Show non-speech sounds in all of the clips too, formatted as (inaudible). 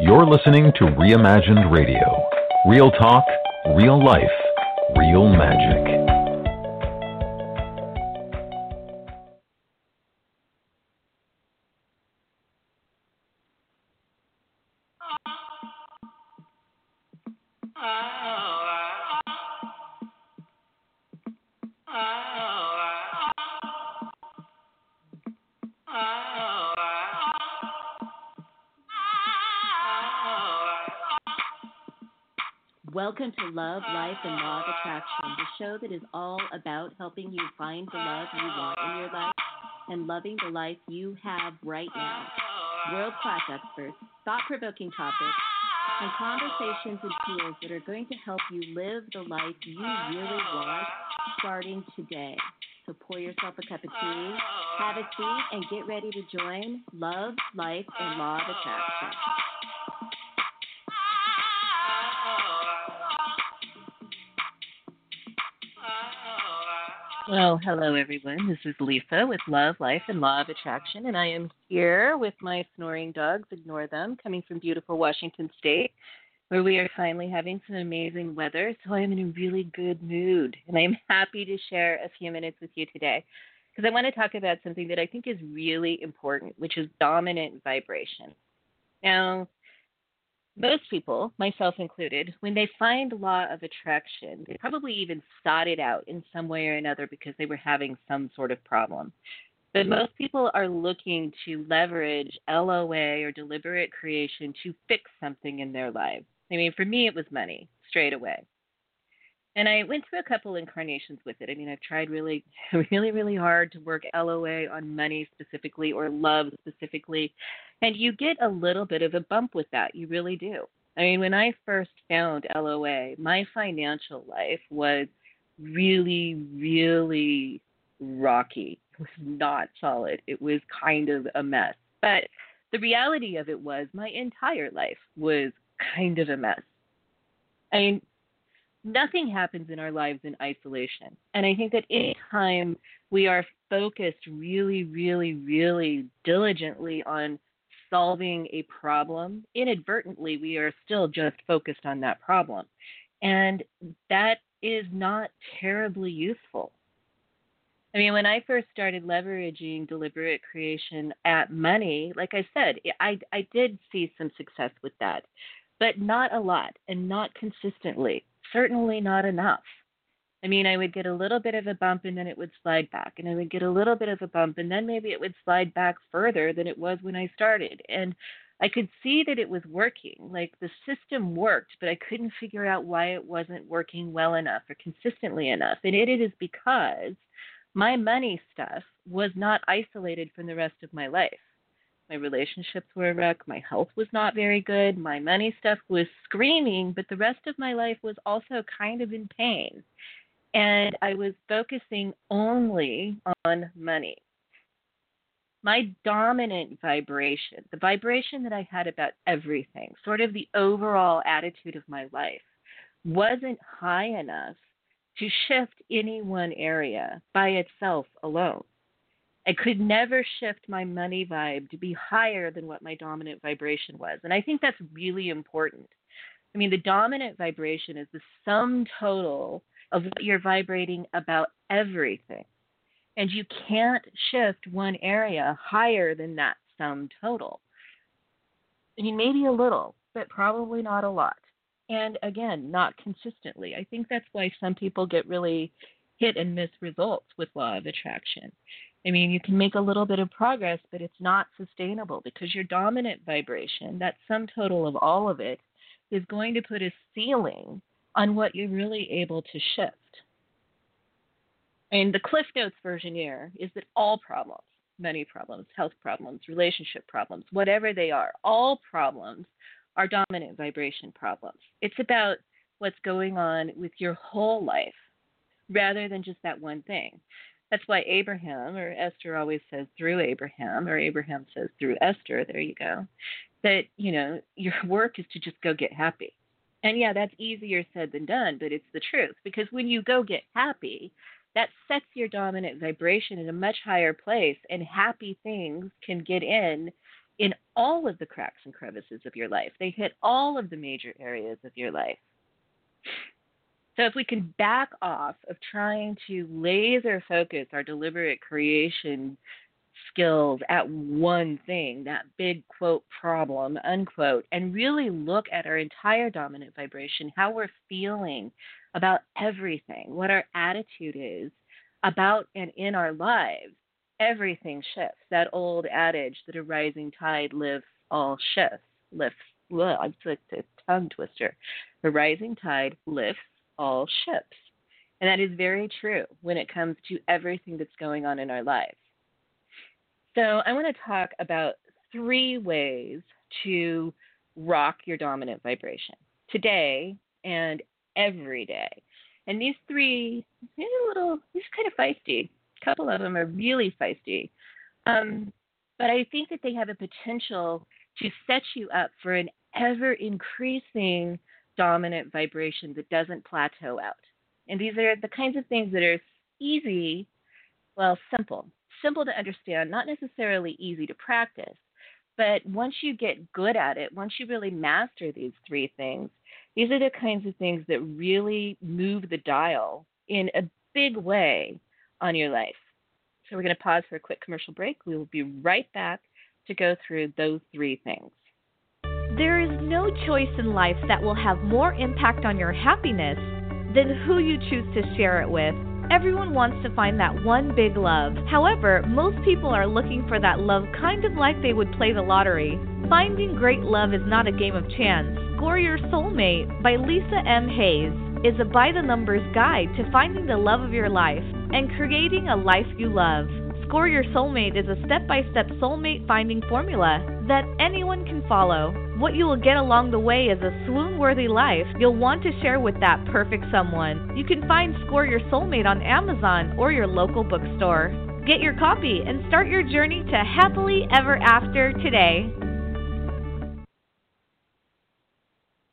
You're listening to Reimagined Radio. Real talk, real life, real magic. All about helping you find the love you want in your life and loving the life you have right now. World class experts, thought provoking topics, and conversations and tools that are going to help you live the life you really want starting today. So pour yourself a cup of tea, have a seat, and get ready to join Love, Life, and Law of Attraction. Well, hello everyone. This is Lisa with Love, Life, and Law of Attraction, and I am here with my snoring dogs, ignore them, coming from beautiful Washington State, where we are finally having some amazing weather. So I am in a really good mood, and I am happy to share a few minutes with you today because I want to talk about something that I think is really important, which is dominant vibration. Now, most people, myself included, when they find law of attraction, they probably even sought it out in some way or another because they were having some sort of problem. But most people are looking to leverage LOA or deliberate creation to fix something in their lives. I mean, for me, it was money straight away. And I went through a couple incarnations with it. I mean, I've tried really, (laughs) really, really hard to work LOA on money specifically or love specifically. And you get a little bit of a bump with that. You really do. I mean, when I first found LOA, my financial life was really, really rocky. It was not solid. It was kind of a mess. But the reality of it was my entire life was kind of a mess. I mean, nothing happens in our lives in isolation. And I think that anytime we are focused really, really, really diligently on solving a problem, inadvertently, we are still just focused on that problem. And that is not terribly useful. I mean, when I first started leveraging deliberate creation at money, like I said, I, I did see some success with that, but not a lot and not consistently certainly not enough. I mean, I would get a little bit of a bump and then it would slide back, and I would get a little bit of a bump and then maybe it would slide back further than it was when I started. And I could see that it was working. Like the system worked, but I couldn't figure out why it wasn't working well enough or consistently enough. And it is because my money stuff was not isolated from the rest of my life. My relationships were a wreck. My health was not very good. My money stuff was screaming, but the rest of my life was also kind of in pain. And I was focusing only on money. My dominant vibration, the vibration that I had about everything, sort of the overall attitude of my life, wasn't high enough to shift any one area by itself alone. I could never shift my money vibe to be higher than what my dominant vibration was. And I think that's really important. I mean, the dominant vibration is the sum total of what you're vibrating about everything. And you can't shift one area higher than that sum total. I mean, maybe a little, but probably not a lot. And again, not consistently. I think that's why some people get really hit and miss results with law of attraction. I mean, you can make a little bit of progress, but it's not sustainable because your dominant vibration, that sum total of all of it, is going to put a ceiling on what you're really able to shift. And the Cliff Notes version here is that all problems, money problems, health problems, relationship problems, whatever they are, all problems are dominant vibration problems. It's about what's going on with your whole life rather than just that one thing. That's why Abraham, or Esther always says through Abraham, or Abraham says through Esther, there you go, that, you know, your (laughs) work is to just go get happy. And yeah, that's easier said than done, but it's the truth. Because when you go get happy, that sets your dominant vibration in a much higher place, and happy things can get in in all of the cracks and crevices of your life. They hit all of the major areas of your life. So if we can back off of trying to laser focus our deliberate creation skills at one thing, that big quote problem, unquote, and really look at our entire dominant vibration, how we're feeling about everything, what our attitude is about and in our lives, everything shifts. That old adage that a rising tide lifts all shifts, lifts, well, I'm like a tongue twister. The rising tide lifts all ships. And that is very true when it comes to everything that's going on in our lives. So, I want to talk about three ways to rock your dominant vibration today and every day. And these three, a little, these kind of feisty. A couple of them are really feisty. Um, but I think that they have a potential to set you up for an ever increasing dominant vibration that doesn't plateau out. And these are the kinds of things that are easy, well, simple, simple to understand, not necessarily easy to practice. But once you get good at it, once you really master these three things, these are the kinds of things that really move the dial in a big way on your life. So we're going to pause for a quick commercial break. We will be right back to go through those three things. There is no choice in life that will have more impact on your happiness than who you choose to share it with. Everyone wants to find that one big love. However, most people are looking for that love kind of like they would play the lottery. Finding great love is not a game of chance. Score Your Soulmate by Lisa M. Hayes is a by the numbers guide to finding the love of your life and creating a life you love. Score Your Soulmate is a step by step soulmate finding formula that anyone can follow. What you will get along the way is a swoon worthy life you'll want to share with that perfect someone. You can find Score Your Soulmate on Amazon or your local bookstore. Get your copy and start your journey to happily ever after today.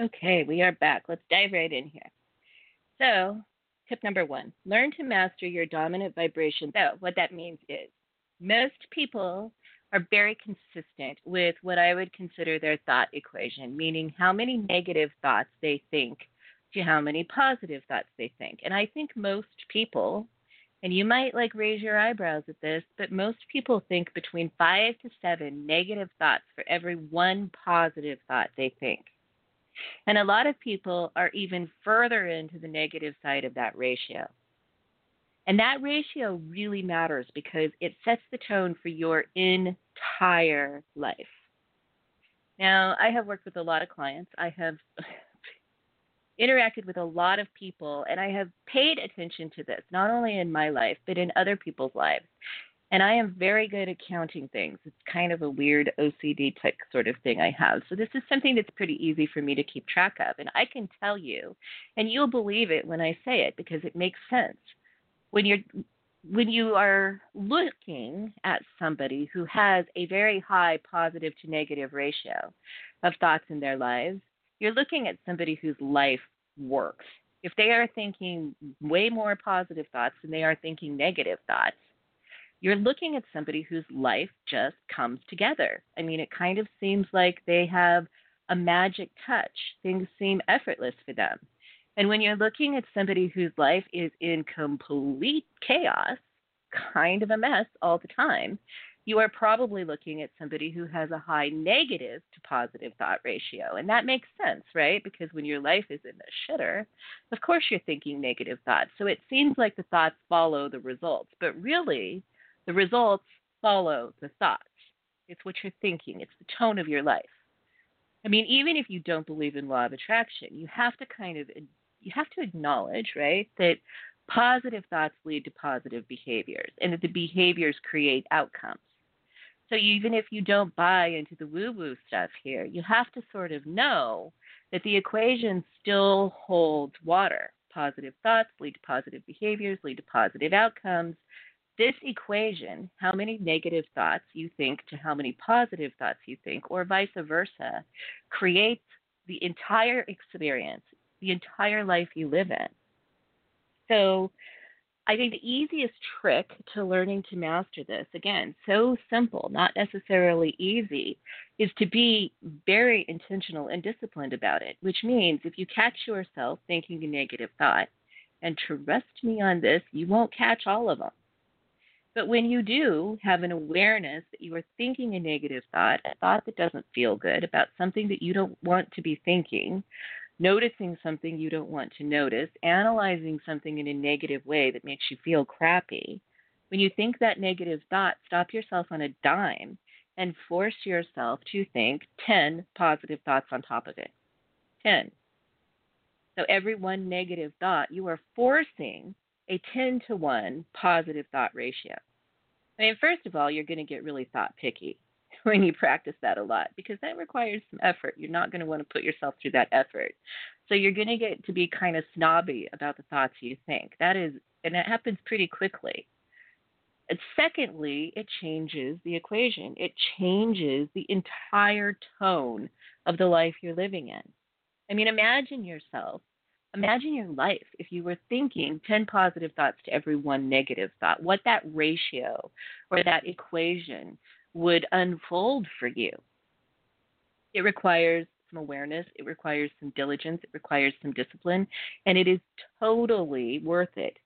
Okay, we are back. Let's dive right in here. So, Tip number one learn to master your dominant vibration. So, what that means is most people are very consistent with what I would consider their thought equation, meaning how many negative thoughts they think to how many positive thoughts they think. And I think most people, and you might like raise your eyebrows at this, but most people think between five to seven negative thoughts for every one positive thought they think. And a lot of people are even further into the negative side of that ratio. And that ratio really matters because it sets the tone for your entire life. Now, I have worked with a lot of clients. I have (laughs) interacted with a lot of people, and I have paid attention to this, not only in my life, but in other people's lives. And I am very good at counting things. It's kind of a weird OCD type sort of thing I have. So this is something that's pretty easy for me to keep track of. And I can tell you, and you'll believe it when I say it because it makes sense. When you're when you are looking at somebody who has a very high positive to negative ratio of thoughts in their lives, you're looking at somebody whose life works. If they are thinking way more positive thoughts than they are thinking negative thoughts, you're looking at somebody whose life just comes together. I mean, it kind of seems like they have a magic touch, things seem effortless for them. And when you're looking at somebody whose life is in complete chaos, kind of a mess all the time, you are probably looking at somebody who has a high negative to positive thought ratio. And that makes sense, right? Because when your life is in the shitter, of course you're thinking negative thoughts. So it seems like the thoughts follow the results. But really, the results follow the thoughts. It's what you're thinking, it's the tone of your life. I mean, even if you don't believe in law of attraction, you have to kind of you have to acknowledge, right, that positive thoughts lead to positive behaviors and that the behaviors create outcomes. So even if you don't buy into the woo-woo stuff here, you have to sort of know that the equation still holds water. Positive thoughts lead to positive behaviors, lead to positive outcomes, this equation, how many negative thoughts you think to how many positive thoughts you think, or vice versa, creates the entire experience, the entire life you live in. So I think the easiest trick to learning to master this, again, so simple, not necessarily easy, is to be very intentional and disciplined about it, which means if you catch yourself thinking a negative thought, and trust me on this, you won't catch all of them. But when you do have an awareness that you are thinking a negative thought, a thought that doesn't feel good about something that you don't want to be thinking, noticing something you don't want to notice, analyzing something in a negative way that makes you feel crappy, when you think that negative thought, stop yourself on a dime and force yourself to think 10 positive thoughts on top of it. 10. So every one negative thought, you are forcing a 10 to 1 positive thought ratio. I mean, first of all, you're going to get really thought picky (laughs) when you practice that a lot because that requires some effort. You're not going to want to put yourself through that effort. So you're going to get to be kind of snobby about the thoughts you think. That is, and it happens pretty quickly. And secondly, it changes the equation. It changes the entire tone of the life you're living in. I mean, imagine yourself, imagine your life if you were thinking 10 positive thoughts to every one negative thought, what that ratio or that equation would unfold for you. It requires some awareness, it requires some diligence, it requires some discipline, and it is totally worth it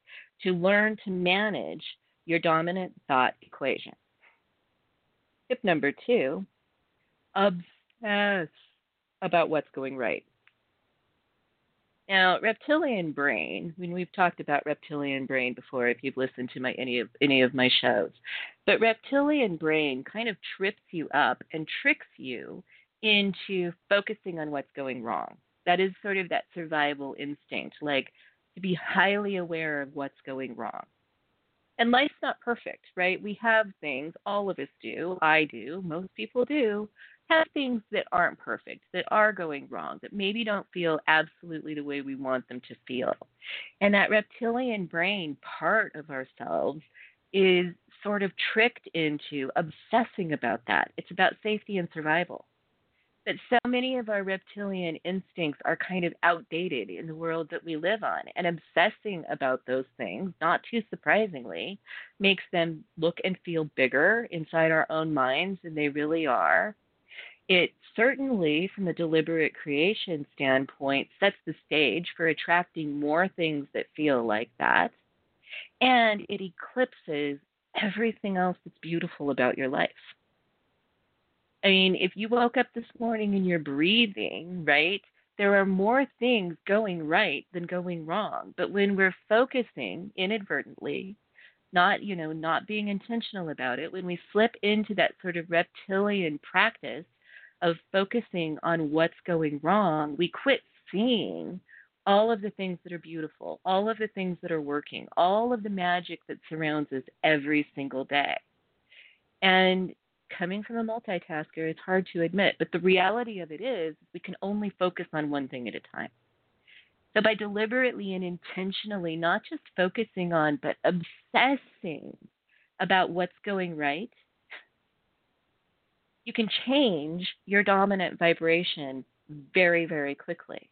to learn to manage your dominant thought equation. Tip number two obsess about what's going right. Now, reptilian brain, when we've talked about reptilian brain before, if you've listened to my any of any of my shows, but reptilian brain kind of trips you up and tricks you into focusing on what's going wrong. That is sort of that survival instinct, like to be highly aware of what's going wrong. And life's not perfect, right? We have things, all of us do, I do, most people do, have things that aren't perfect, that are going wrong, that maybe don't feel absolutely the way we want them to feel. And that reptilian brain part of ourselves is sort of tricked into obsessing about that. It's about safety and survival. But so many of our reptilian instincts are kind of outdated in the world that we live on, and obsessing about those things, not too surprisingly, makes them look and feel bigger inside our own minds than they really are it certainly, from a deliberate creation standpoint, sets the stage for attracting more things that feel like that. And it eclipses everything else that's beautiful about your life. I mean, if you woke up this morning and you're breathing, right, there are more things going right than going wrong. But when we're focusing inadvertently, not, you know, not being intentional about it, when we slip into that sort of reptilian practice of focusing on what's going wrong, we quit seeing all of the things that are beautiful, all of the things that are working, all of the magic that surrounds us every single day. And coming from a multitasker, it's hard to admit, but the reality of it is we can only focus on one thing at a time. So, by deliberately and intentionally not just focusing on, but obsessing about what's going right, you can change your dominant vibration very, very quickly.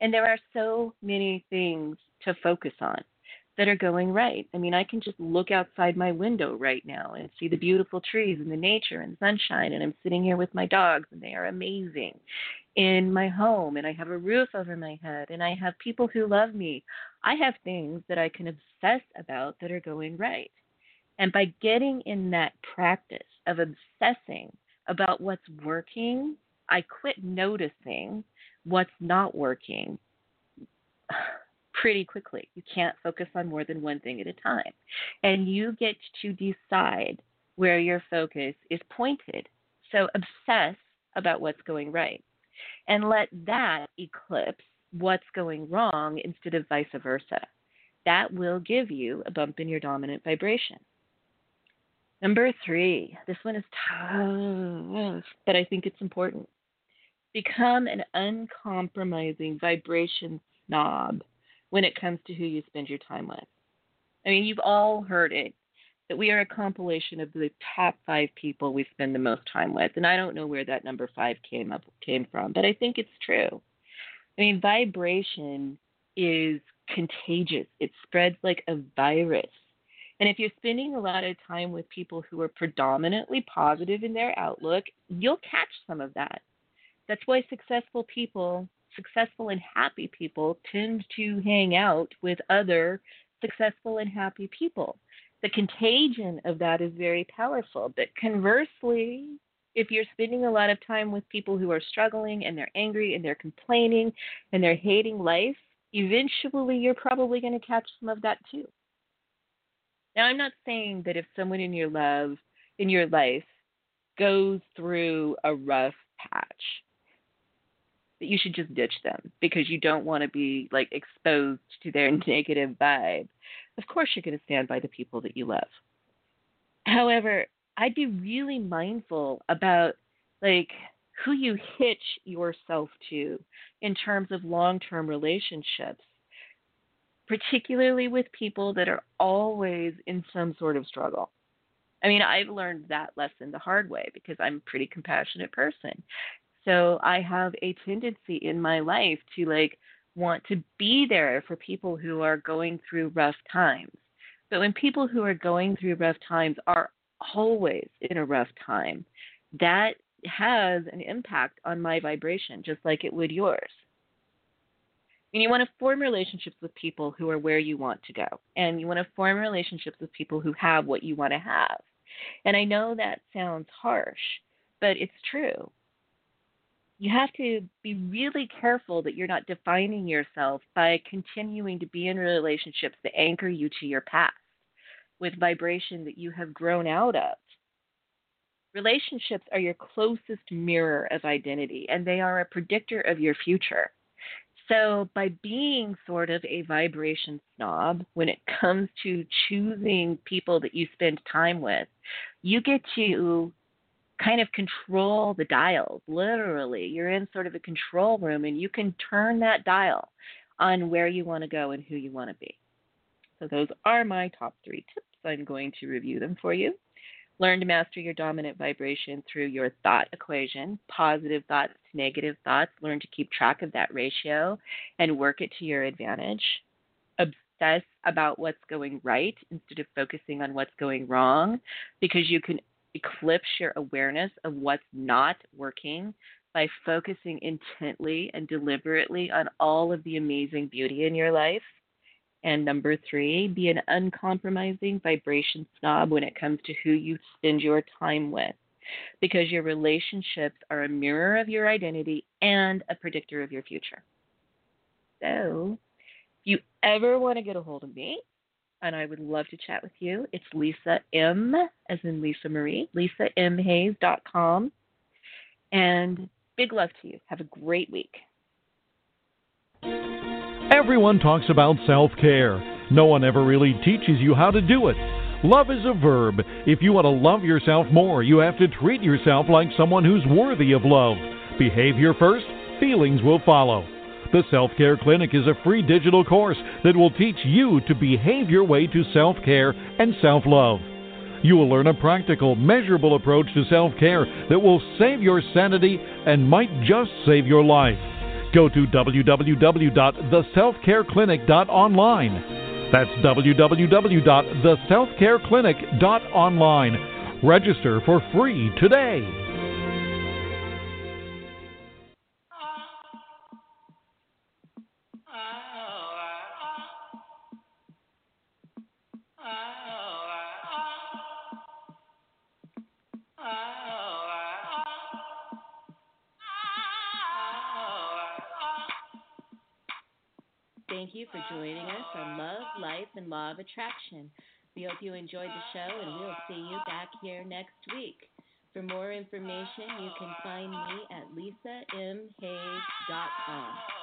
And there are so many things to focus on that are going right. I mean, I can just look outside my window right now and see the beautiful trees and the nature and sunshine, and I'm sitting here with my dogs, and they are amazing in my home, and I have a roof over my head, and I have people who love me. I have things that I can obsess about that are going right. And by getting in that practice of obsessing about what's working, I quit noticing what's not working (sighs) pretty quickly. You can't focus on more than one thing at a time. And you get to decide where your focus is pointed. So obsess about what's going right and let that eclipse what's going wrong instead of vice versa. That will give you a bump in your dominant vibration. Number three, this one is tough, but I think it's important. Become an uncompromising vibration snob when it comes to who you spend your time with. I mean, you've all heard it that we are a compilation of the top five people we spend the most time with, and I don't know where that number five came up came from, but I think it's true. I mean, vibration is contagious. It spreads like a virus. And if you're spending a lot of time with people who are predominantly positive in their outlook, you'll catch some of that. That's why successful people, successful and happy people, tend to hang out with other successful and happy people. The contagion of that is very powerful. But conversely, if you're spending a lot of time with people who are struggling and they're angry and they're complaining and they're hating life, eventually you're probably going to catch some of that too. Now, I'm not saying that if someone in your love, in your life, goes through a rough patch, that you should just ditch them because you don't want to be like exposed to their (laughs) negative vibe. Of course, you're going to stand by the people that you love. However, I'd be really mindful about like who you hitch yourself to in terms of long-term relationships particularly with people that are always in some sort of struggle. I mean, I've learned that lesson the hard way because I'm a pretty compassionate person. So I have a tendency in my life to like want to be there for people who are going through rough times. But when people who are going through rough times are always in a rough time, that has an impact on my vibration, just like it would yours. And you want to form relationships with people who are where you want to go. And you want to form relationships with people who have what you want to have. And I know that sounds harsh, but it's true. You have to be really careful that you're not defining yourself by continuing to be in relationships that anchor you to your past with vibration that you have grown out of. Relationships are your closest mirror of identity, and they are a predictor of your future. So, by being sort of a vibration snob when it comes to choosing people that you spend time with, you get to kind of control the dials, literally. You're in sort of a control room and you can turn that dial on where you want to go and who you want to be. So, those are my top three tips. I'm going to review them for you. Learn to master your dominant vibration through your thought equation, positive thoughts to negative thoughts. Learn to keep track of that ratio and work it to your advantage. Obsess about what's going right instead of focusing on what's going wrong because you can eclipse your awareness of what's not working by focusing intently and deliberately on all of the amazing beauty in your life and number three, be an uncompromising vibration snob when it comes to who you spend your time with, because your relationships are a mirror of your identity and a predictor of your future. So, if you ever want to get a hold of me, and I would love to chat with you, it's Lisa M, as in Lisa Marie, lisamhayes.com. And big love to you. Have a great week. Everyone talks about self care. No one ever really teaches you how to do it. Love is a verb. If you want to love yourself more, you have to treat yourself like someone who's worthy of love. Behavior first, feelings will follow. The Self Care Clinic is a free digital course that will teach you to behave your way to self care and self love. You will learn a practical, measurable approach to self care that will save your sanity and might just save your life. Go to www.theselfcareclinic.online. That's www.theselfcareclinic.online. Register for free today. Law of Attraction. We hope you enjoyed the show, and we'll see you back here next week. For more information, you can find me at lisamhayes.com.